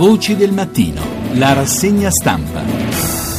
Voci del mattino, la rassegna stampa.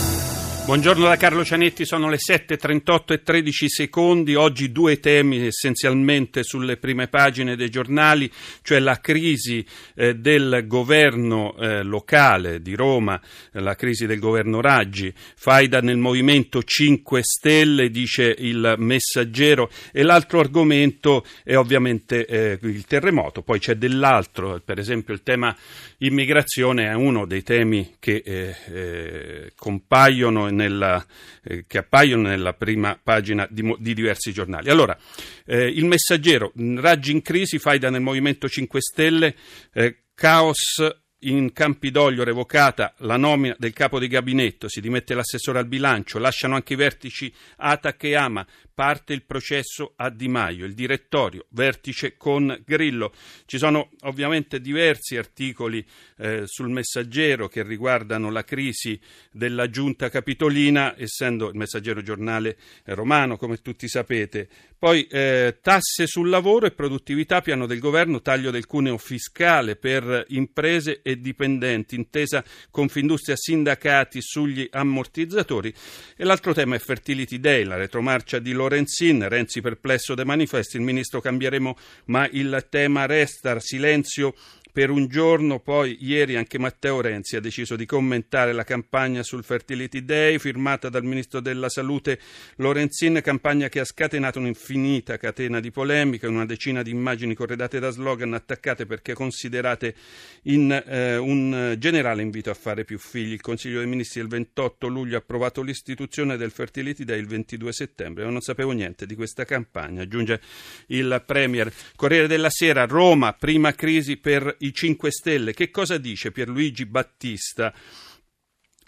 Buongiorno da Carlo Cianetti, sono le 7.38 e 13 secondi. Oggi due temi essenzialmente sulle prime pagine dei giornali, cioè la crisi eh, del governo eh, locale di Roma, eh, la crisi del governo Raggi, faida nel Movimento 5 Stelle, dice il messaggero, e l'altro argomento è ovviamente eh, il terremoto. Poi c'è dell'altro, per esempio il tema immigrazione è uno dei temi che eh, compaiono nella, eh, che appaiono nella prima pagina di, di diversi giornali. Allora, eh, il messaggero, Raggi in crisi, faida nel Movimento 5 Stelle, eh, caos in Campidoglio revocata la nomina del capo di gabinetto, si dimette l'assessore al bilancio, lasciano anche i vertici Atac e Ama, parte il processo a Di Maio, il direttorio, vertice con Grillo. Ci sono ovviamente diversi articoli eh, sul messaggero che riguardano la crisi della giunta capitolina, essendo il messaggero giornale romano, come tutti sapete. Poi eh, tasse sul lavoro e produttività, piano del governo, taglio del cuneo fiscale per imprese e dipendenti, intesa Confindustria sindacati sugli ammortizzatori. E l'altro tema è Fertility Day, la retromarcia di Lorenzin, Renzi perplesso dei manifesti, il ministro cambieremo, ma il tema resta, silenzio per un giorno poi ieri anche Matteo Renzi ha deciso di commentare la campagna sul Fertility Day firmata dal ministro della Salute Lorenzin, campagna che ha scatenato un'infinita catena di polemiche, una decina di immagini corredate da slogan attaccate perché considerate in eh, un generale invito a fare più figli. Il Consiglio dei Ministri il 28 luglio ha approvato l'istituzione del Fertility Day il 22 settembre, ma non sapevo niente di questa campagna, aggiunge il Premier. Corriere della Sera, Roma, prima crisi per i 5 Stelle. Che cosa dice Pierluigi Battista?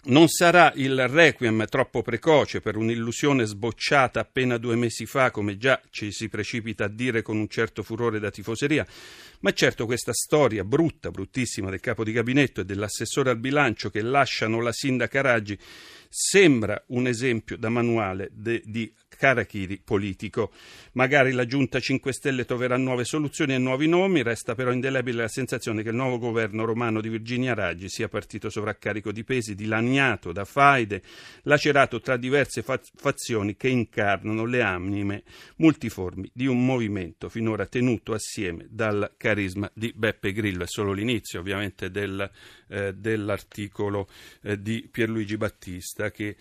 Non sarà il requiem troppo precoce per un'illusione sbocciata appena due mesi fa, come già ci si precipita a dire con un certo furore da tifoseria, ma certo questa storia brutta, bruttissima del capo di gabinetto e dell'assessore al bilancio che lasciano la sindaca Raggi sembra un esempio da manuale de, di Karachiri politico. Magari la Giunta 5 Stelle troverà nuove soluzioni e nuovi nomi, resta però indelebile la sensazione che il nuovo governo romano di Virginia Raggi sia partito sovraccarico di pesi, dilaniato da faide, lacerato tra diverse fa- fazioni che incarnano le anime multiformi di un movimento finora tenuto assieme dal carisma di Beppe Grillo. È solo l'inizio ovviamente del, eh, dell'articolo eh, di Pierluigi Battista che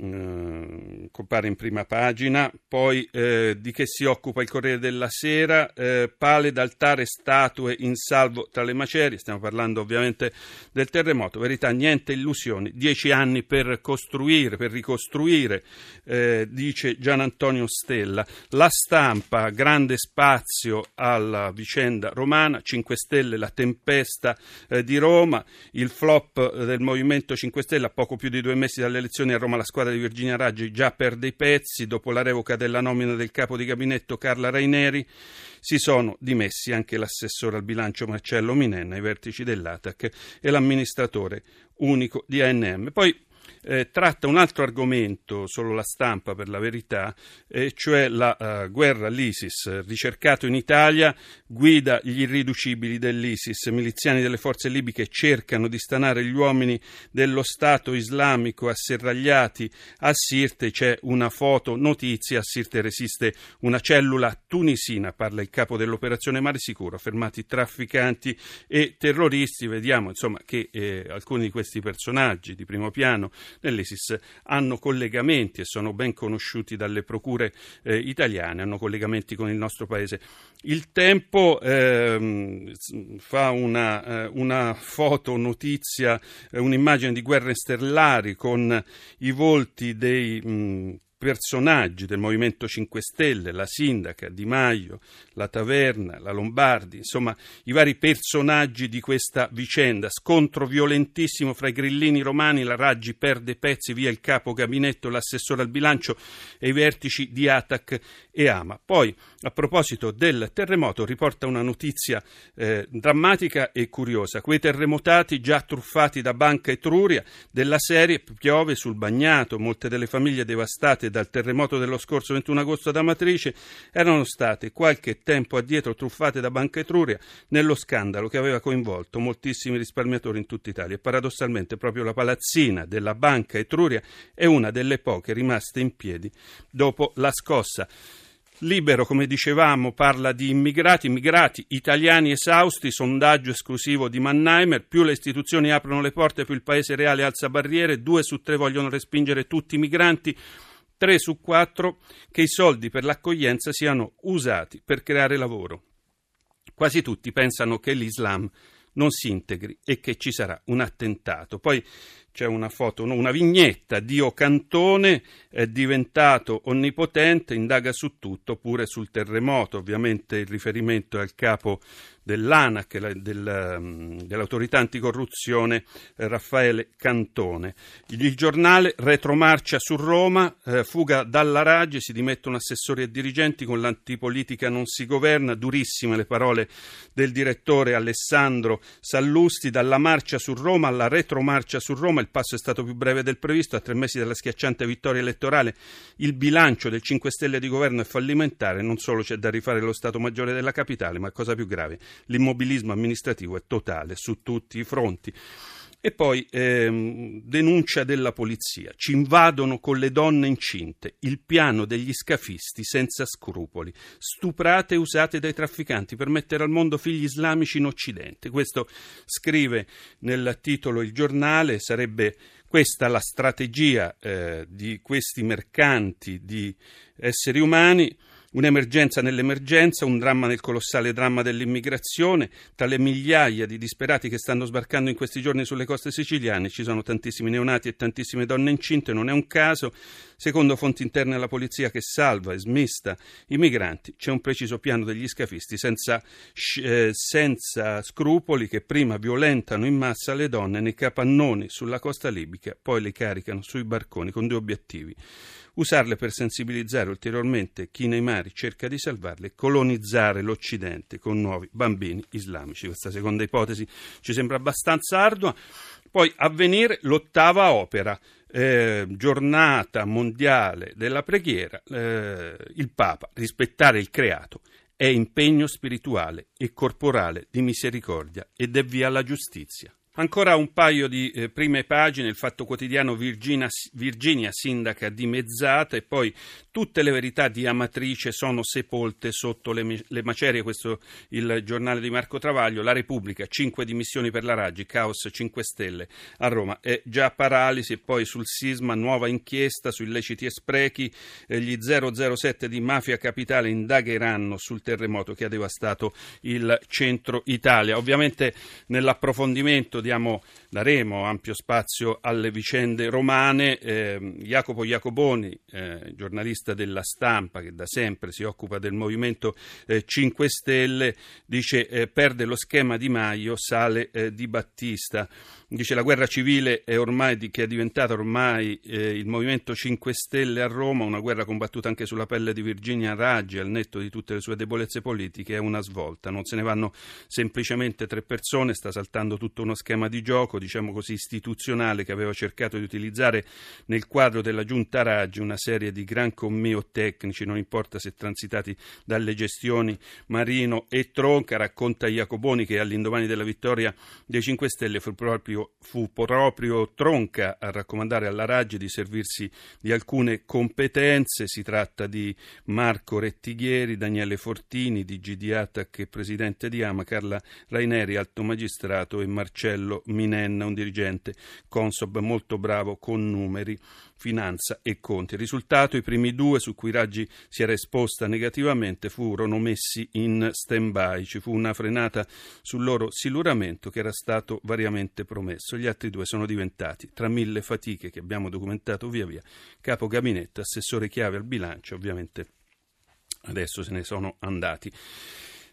eh, compare in prima pagina, poi eh, di che si occupa il Corriere della Sera, eh, pale d'altare, statue in salvo tra le macerie, stiamo parlando ovviamente del terremoto, verità niente illusioni, dieci anni per costruire, per ricostruire, eh, dice Gian Antonio Stella, la stampa, grande spazio alla vicenda romana, 5 Stelle, la tempesta eh, di Roma, il flop del Movimento 5 Stelle a poco più di due mesi dalle elezioni a Roma la squadra di Virginia Raggi già perde i pezzi, dopo la revoca della nomina del capo di gabinetto Carla Raineri, si sono dimessi anche l'assessore al bilancio Marcello Minenna, i vertici dell'ATAC e l'amministratore unico di ANM. Poi eh, tratta un altro argomento, solo la stampa per la verità, eh, cioè la uh, guerra all'ISIS. Ricercato in Italia, guida gli irriducibili dell'ISIS. Miliziani delle forze libiche cercano di stanare gli uomini dello Stato islamico asserragliati a Sirte. C'è una foto, notizia, a Sirte resiste una cellula tunisina, parla il capo dell'operazione Mare Sicuro, fermati trafficanti e terroristi. Vediamo insomma che eh, alcuni di questi personaggi di primo piano nell'ISIS hanno collegamenti e sono ben conosciuti dalle procure eh, italiane, hanno collegamenti con il nostro paese. Il tempo ehm, fa una, eh, una, foto, notizia, eh, un'immagine di guerre stellari con i volti dei mh, personaggi del Movimento 5 Stelle, la sindaca, Di Maio, la Taverna, la Lombardi, insomma i vari personaggi di questa vicenda. Scontro violentissimo fra i grillini romani, la Raggi perde pezzi via il capo gabinetto, l'assessore al bilancio e i vertici di Atac e Ama. Poi, a proposito del terremoto, riporta una notizia eh, drammatica e curiosa. Quei terremotati già truffati da Banca Etruria della serie piove sul bagnato, molte delle famiglie devastate dal terremoto dello scorso 21 agosto ad Amatrice erano state qualche tempo addietro truffate da Banca Etruria nello scandalo che aveva coinvolto moltissimi risparmiatori in tutta Italia. E paradossalmente proprio la palazzina della Banca Etruria è una delle poche rimaste in piedi dopo la scossa. Libero, come dicevamo, parla di immigrati, immigrati italiani esausti, sondaggio esclusivo di Mannheimer, più le istituzioni aprono le porte, più il paese reale alza barriere, due su tre vogliono respingere tutti i migranti, tre su quattro che i soldi per l'accoglienza siano usati per creare lavoro. Quasi tutti pensano che l'Islam non si integri e che ci sarà un attentato. Poi c'è una foto, una vignetta, Dio Cantone è diventato onnipotente, indaga su tutto, pure sul terremoto, ovviamente il riferimento è al capo dell'ANAC, del, mm, dell'autorità anticorruzione eh, Raffaele Cantone. Il giornale retromarcia su Roma, eh, fuga dalla Raggi, si dimettono assessori e dirigenti, con l'antipolitica non si governa, durissime le parole del direttore Alessandro Sallusti, dalla marcia su Roma alla retromarcia su Roma, il passo è stato più breve del previsto, a tre mesi dalla schiacciante vittoria elettorale il bilancio del 5 Stelle di governo è fallimentare, non solo c'è da rifare lo Stato Maggiore della capitale, ma cosa più grave, l'immobilismo amministrativo è totale su tutti i fronti. E poi ehm, denuncia della polizia. Ci invadono con le donne incinte, il piano degli scafisti senza scrupoli, stuprate e usate dai trafficanti per mettere al mondo figli islamici in Occidente. Questo scrive nel titolo il giornale, sarebbe questa la strategia eh, di questi mercanti di esseri umani Un'emergenza nell'emergenza, un dramma nel colossale dramma dell'immigrazione. Tra le migliaia di disperati che stanno sbarcando in questi giorni sulle coste siciliane ci sono tantissimi neonati e tantissime donne incinte, non è un caso. Secondo fonti interne alla polizia che salva e smista i migranti, c'è un preciso piano degli scafisti senza, eh, senza scrupoli che prima violentano in massa le donne nei capannoni sulla costa libica, poi le caricano sui barconi con due obiettivi usarle per sensibilizzare ulteriormente chi nei mari cerca di salvarle e colonizzare l'Occidente con nuovi bambini islamici. Questa seconda ipotesi ci sembra abbastanza ardua. Poi avvenire l'ottava opera, eh, giornata mondiale della preghiera, eh, il Papa, rispettare il creato, è impegno spirituale e corporale di misericordia ed è via alla giustizia. Ancora un paio di eh, prime pagine, il Fatto Quotidiano Virginia, Virginia, sindaca dimezzata e poi tutte le verità di Amatrice sono sepolte sotto le, le macerie, questo il giornale di Marco Travaglio, La Repubblica, 5 dimissioni per la Raggi, caos 5 Stelle. A Roma, è già paralisi e poi sul sisma nuova inchiesta su illeciti e sprechi, eh, gli 007 di Mafia Capitale indagheranno sul terremoto che ha devastato il centro Italia. Ovviamente nell'approfondimento di diamo, daremo ampio spazio alle vicende romane. Eh, Jacopo Jacoboni, eh, giornalista della stampa che da sempre si occupa del movimento eh, 5 Stelle, dice eh, perde lo schema di Maio, sale eh, di Battista. Dice la guerra civile è ormai che è diventata ormai eh, il Movimento 5 Stelle a Roma, una guerra combattuta anche sulla pelle di Virginia Raggi, al netto di tutte le sue debolezze politiche, è una svolta. Non se ne vanno semplicemente tre persone, sta saltando tutto uno schema di gioco, diciamo così, istituzionale che aveva cercato di utilizzare nel quadro della giunta Raggi una serie di gran commeo tecnici, non importa se transitati dalle gestioni Marino e Tronca, racconta Jacoboni che all'indomani della vittoria dei 5 Stelle fu proprio fu proprio Tronca a raccomandare alla Raggi di servirsi di alcune competenze. Si tratta di Marco Rettighieri, Daniele Fortini, di GD Atac e presidente di Ama, Carla Raineri, alto magistrato, e Marcello Minenna, un dirigente Consob molto bravo con numeri finanza e conti. Il risultato, i primi due su cui Raggi si era esposta negativamente furono messi in stand-by, ci fu una frenata sul loro siluramento che era stato variamente promesso. Gli altri due sono diventati, tra mille fatiche che abbiamo documentato via via, capo gabinetto, assessore chiave al bilancio, ovviamente adesso se ne sono andati.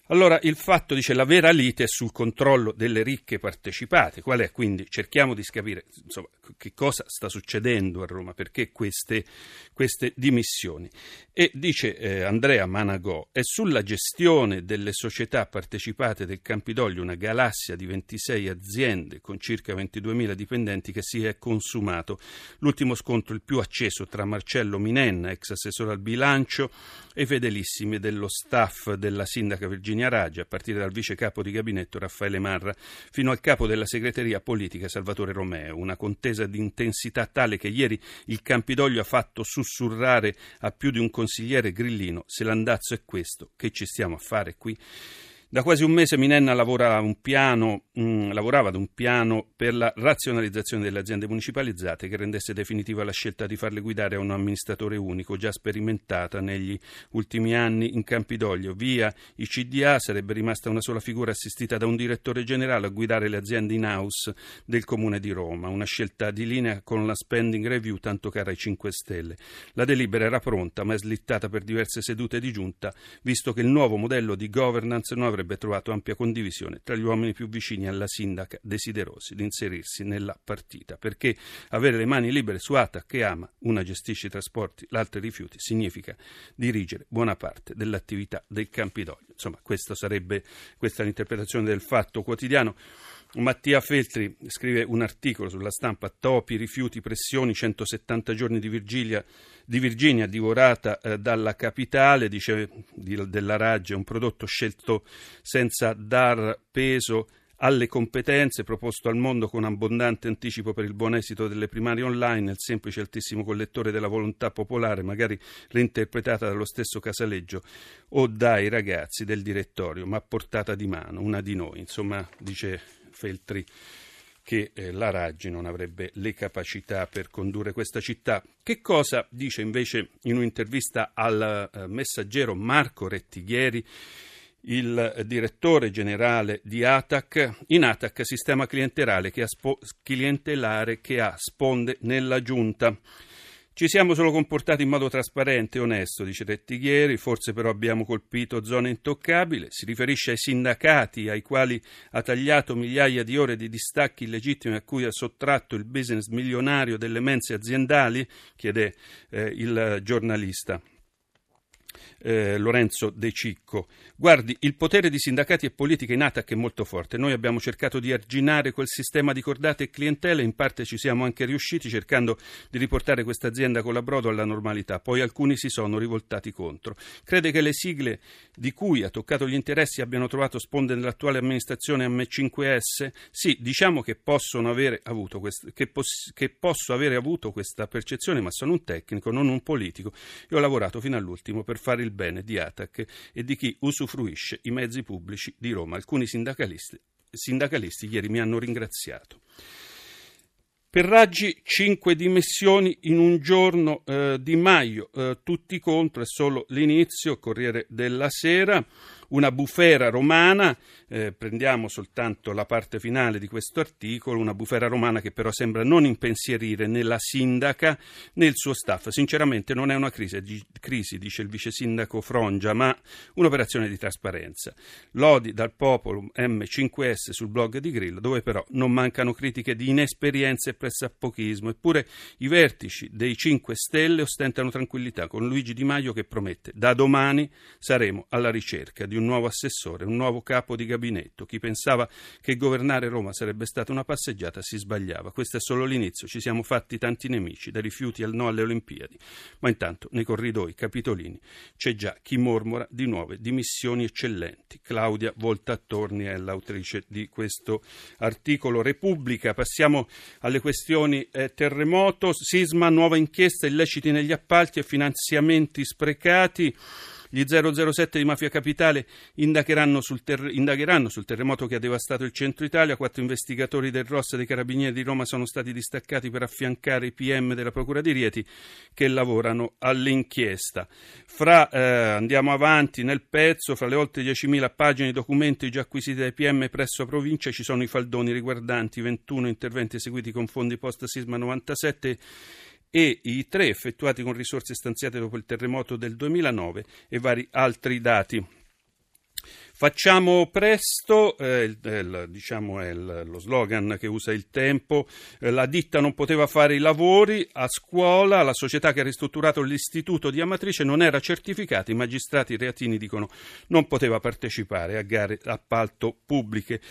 Allora, il fatto dice la vera lite è sul controllo delle ricche partecipate. Qual è? Quindi cerchiamo di capire insomma, che cosa sta succedendo a Roma, perché queste, queste dimissioni. E dice eh, Andrea Managò, è sulla gestione delle società partecipate del Campidoglio, una galassia di 26 aziende con circa 22.000 dipendenti che si è consumato l'ultimo scontro, il più acceso, tra Marcello Minenna, ex assessore al bilancio, e fedelissimi dello staff della sindaca Virginia Virginia Raggi, a partire dal vice capo di gabinetto Raffaele Marra, fino al capo della segreteria politica Salvatore Romeo. Una contesa di intensità tale che ieri il Campidoglio ha fatto sussurrare a più di un consigliere grillino: se l'andazzo è questo, che ci stiamo a fare qui? Da quasi un mese Minenna lavora un piano, mh, mm, lavorava ad un piano per la razionalizzazione delle aziende municipalizzate che rendesse definitiva la scelta di farle guidare a un amministratore unico, già sperimentata negli ultimi anni in Campidoglio. Via i CDA sarebbe rimasta una sola figura assistita da un direttore generale a guidare le aziende in house del Comune di Roma, una scelta di linea con la spending review tanto cara ai 5 Stelle. La delibera era pronta ma è slittata per diverse sedute di giunta, visto che il nuovo modello di governance non avrebbe trovato ampia condivisione tra gli uomini più vicini alla sindaca desiderosi di inserirsi nella partita, perché avere le mani libere su ATA che ama, una gestisce i trasporti, l'altra i rifiuti, significa dirigere buona parte dell'attività del Campidoglio. Insomma, questa sarebbe questa l'interpretazione del fatto quotidiano. Mattia Feltri scrive un articolo sulla stampa Topi, rifiuti, pressioni, 170 giorni di, Virgilia, di Virginia divorata eh, dalla capitale, dice di, della Raggia, un prodotto scelto senza dar peso alle competenze, proposto al mondo con abbondante anticipo per il buon esito delle primarie online, il semplice altissimo collettore della volontà popolare, magari reinterpretata dallo stesso Casaleggio o dai ragazzi del direttorio, ma a portata di mano, una di noi. Insomma, dice Feltri che eh, la Raggi non avrebbe le capacità per condurre questa città. Che cosa dice invece in un'intervista al eh, messaggero Marco Rettighieri? il direttore generale di ATAC, in ATAC sistema clientelare che ha, spo- clientelare che ha sponde nella giunta. Ci siamo solo comportati in modo trasparente e onesto, dice Rettighieri, forse però abbiamo colpito zone intoccabili. Si riferisce ai sindacati ai quali ha tagliato migliaia di ore di distacchi illegittimi a cui ha sottratto il business milionario delle mense aziendali, chiede eh, il giornalista eh, Lorenzo De Cicco. Guardi, il potere di sindacati e politica in ATAC è molto forte. Noi abbiamo cercato di arginare quel sistema di cordate e clientele, in parte ci siamo anche riusciti cercando di riportare questa azienda con la brodo alla normalità. Poi alcuni si sono rivoltati contro. Crede che le sigle di cui ha toccato gli interessi abbiano trovato sponde nell'attuale amministrazione M5S? Sì, diciamo che, avere quest- che, poss- che posso avere avuto questa percezione, ma sono un tecnico, non un politico, e ho lavorato fino all'ultimo per fare il bene di Atac e di chi usufruisce i mezzi pubblici di Roma. Alcuni sindacalisti, sindacalisti ieri mi hanno ringraziato. Per Raggi 5 dimissioni in un giorno eh, di Maio, eh, tutti contro, è solo l'inizio, Corriere della Sera una bufera romana, eh, prendiamo soltanto la parte finale di questo articolo, una bufera romana che però sembra non impensierire né la sindaca né il suo staff. Sinceramente non è una crisi, crisi dice il vice sindaco Frongia, ma un'operazione di trasparenza. Lodi dal popolo M5S sul blog di Grillo, dove però non mancano critiche di inesperienza e pressappochismo, eppure i vertici dei 5 Stelle ostentano tranquillità con Luigi Di Maio che promette da domani saremo alla ricerca di un nuovo assessore, un nuovo capo di gabinetto. Chi pensava che governare Roma sarebbe stata una passeggiata si sbagliava. Questo è solo l'inizio, ci siamo fatti tanti nemici, dai rifiuti al no alle Olimpiadi. Ma intanto nei corridoi capitolini c'è già chi mormora di nuove dimissioni eccellenti. Claudia Voltattorni è l'autrice di questo articolo. Repubblica, passiamo alle questioni eh, terremoto, sisma, nuova inchiesta, illeciti negli appalti e finanziamenti sprecati. Gli 007 di Mafia Capitale indagheranno sul, ter- indagheranno sul, terremoto che ha devastato il centro Italia. Quattro investigatori del ROS e dei Carabinieri di Roma sono stati distaccati per affiancare i PM della Procura di Rieti che lavorano all'inchiesta. Fra, eh, andiamo avanti nel pezzo, fra le oltre 10.000 pagine di documenti già acquisiti dai PM presso provincia ci sono i faldoni riguardanti 21 interventi eseguiti con fondi post sisma 97 e i tre effettuati con risorse stanziate dopo il terremoto del 2009 e vari altri dati. Facciamo presto, eh, il, il, diciamo è il, lo slogan che usa il tempo, eh, la ditta non poteva fare i lavori, a scuola la società che ha ristrutturato l'istituto di Amatrice non era certificata, i magistrati reatini dicono non poteva partecipare a gare appalto pubbliche.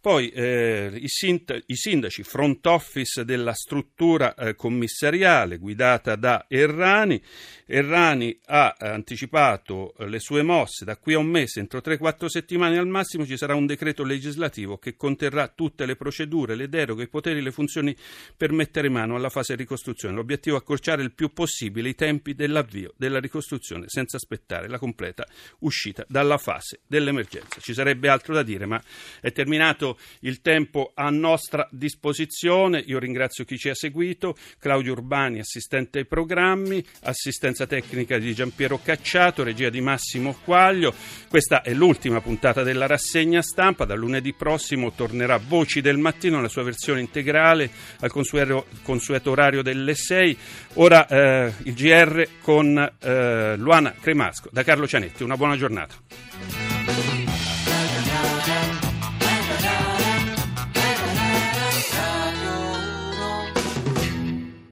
Poi eh, i, sind- i, sindaci, front office della struttura eh, commissariale guidata da Errani, Errani ha anticipato le sue mosse da qui a un mese, entro 3-4 settimane al massimo ci sarà un decreto legislativo che conterrà tutte le procedure, le deroghe, i poteri, le funzioni per mettere mano alla fase ricostruzione. L'obiettivo è accorciare il più possibile i tempi dell'avvio della ricostruzione senza aspettare la completa uscita dalla fase dell'emergenza. Ci sarebbe altro da dire, ma è terminato il tempo a nostra disposizione. Io ringrazio chi ci ha seguito, Claudio Urbani, assistente ai programmi, assistenza tecnica di Giampiero Cacciato, regia di Massimo Quaglio. Questa è l'ultima puntata della rassegna stampa. Dal lunedì prossimo tornerà Voci del Mattino nella sua versione integrale al consueto, consueto orario delle 6. Ora eh, il GR con eh, Luana Cremasco da Carlo Cianetti. Una buona giornata.